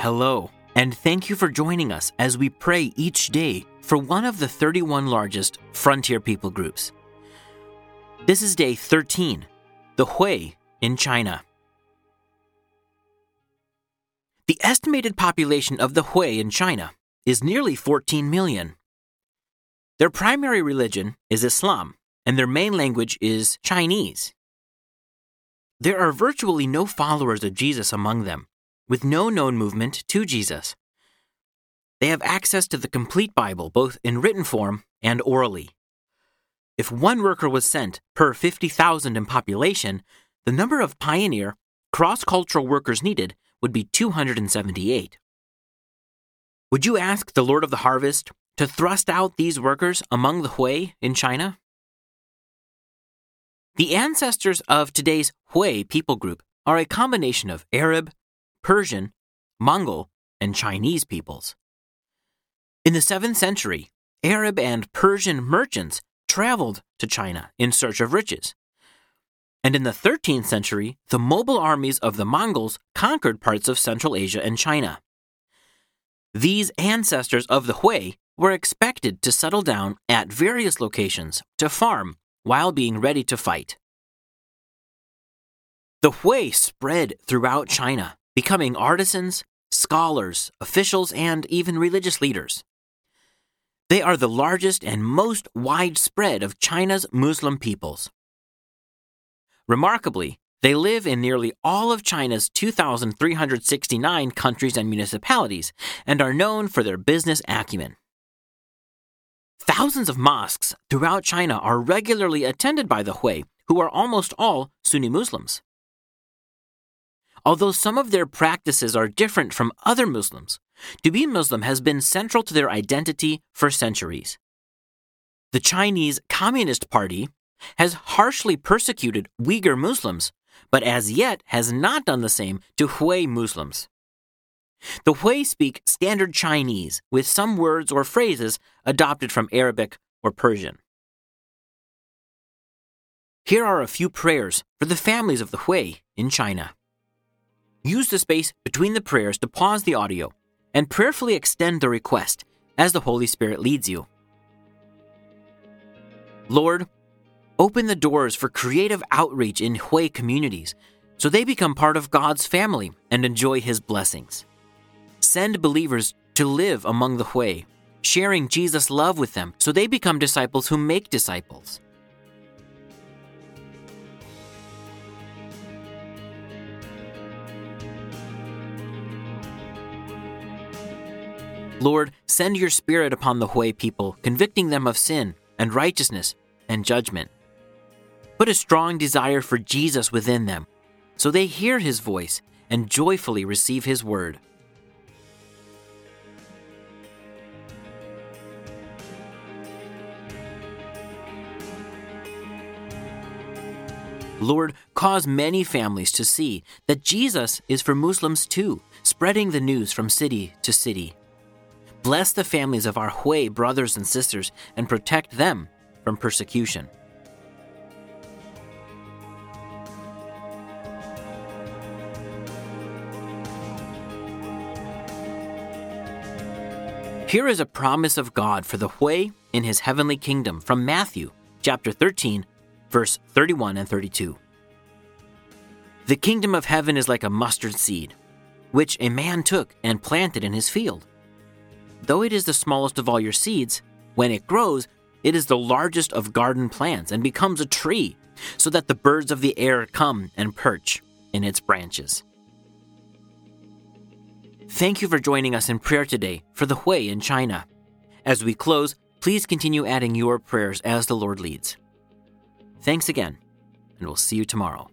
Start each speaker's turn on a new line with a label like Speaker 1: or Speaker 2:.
Speaker 1: Hello, and thank you for joining us as we pray each day for one of the 31 largest frontier people groups. This is day 13, the Hui in China. The estimated population of the Hui in China is nearly 14 million. Their primary religion is Islam, and their main language is Chinese. There are virtually no followers of Jesus among them, with no known movement to Jesus. They have access to the complete Bible, both in written form and orally. If one worker was sent per 50,000 in population, the number of pioneer, cross cultural workers needed would be 278. Would you ask the Lord of the Harvest to thrust out these workers among the Hui in China? The ancestors of today's Hui people group are a combination of Arab, Persian, Mongol, and Chinese peoples. In the 7th century, Arab and Persian merchants traveled to China in search of riches. And in the 13th century, the mobile armies of the Mongols conquered parts of Central Asia and China. These ancestors of the Hui were expected to settle down at various locations to farm while being ready to fight. The Hui spread throughout China, becoming artisans, scholars, officials, and even religious leaders. They are the largest and most widespread of China's Muslim peoples. Remarkably, they live in nearly all of China's 2,369 countries and municipalities and are known for their business acumen. Thousands of mosques throughout China are regularly attended by the Hui, who are almost all Sunni Muslims. Although some of their practices are different from other Muslims, to be Muslim has been central to their identity for centuries. The Chinese Communist Party has harshly persecuted Uyghur Muslims, but as yet has not done the same to Hui Muslims. The Hui speak Standard Chinese with some words or phrases adopted from Arabic or Persian. Here are a few prayers for the families of the Hui in China. Use the space between the prayers to pause the audio and prayerfully extend the request as the Holy Spirit leads you. Lord, open the doors for creative outreach in Hui communities so they become part of God's family and enjoy His blessings. Send believers to live among the Hui, sharing Jesus' love with them so they become disciples who make disciples. Lord, send your Spirit upon the Hui people, convicting them of sin and righteousness and judgment. Put a strong desire for Jesus within them, so they hear his voice and joyfully receive his word. Lord, cause many families to see that Jesus is for Muslims too, spreading the news from city to city. Bless the families of our Hui brothers and sisters and protect them from persecution. Here is a promise of God for the Hui in his heavenly kingdom from Matthew chapter 13 verse 31 and 32. The kingdom of heaven is like a mustard seed, which a man took and planted in his field. Though it is the smallest of all your seeds, when it grows, it is the largest of garden plants and becomes a tree, so that the birds of the air come and perch in its branches. Thank you for joining us in prayer today for the Hui in China. As we close, please continue adding your prayers as the Lord leads. Thanks again, and we'll see you tomorrow.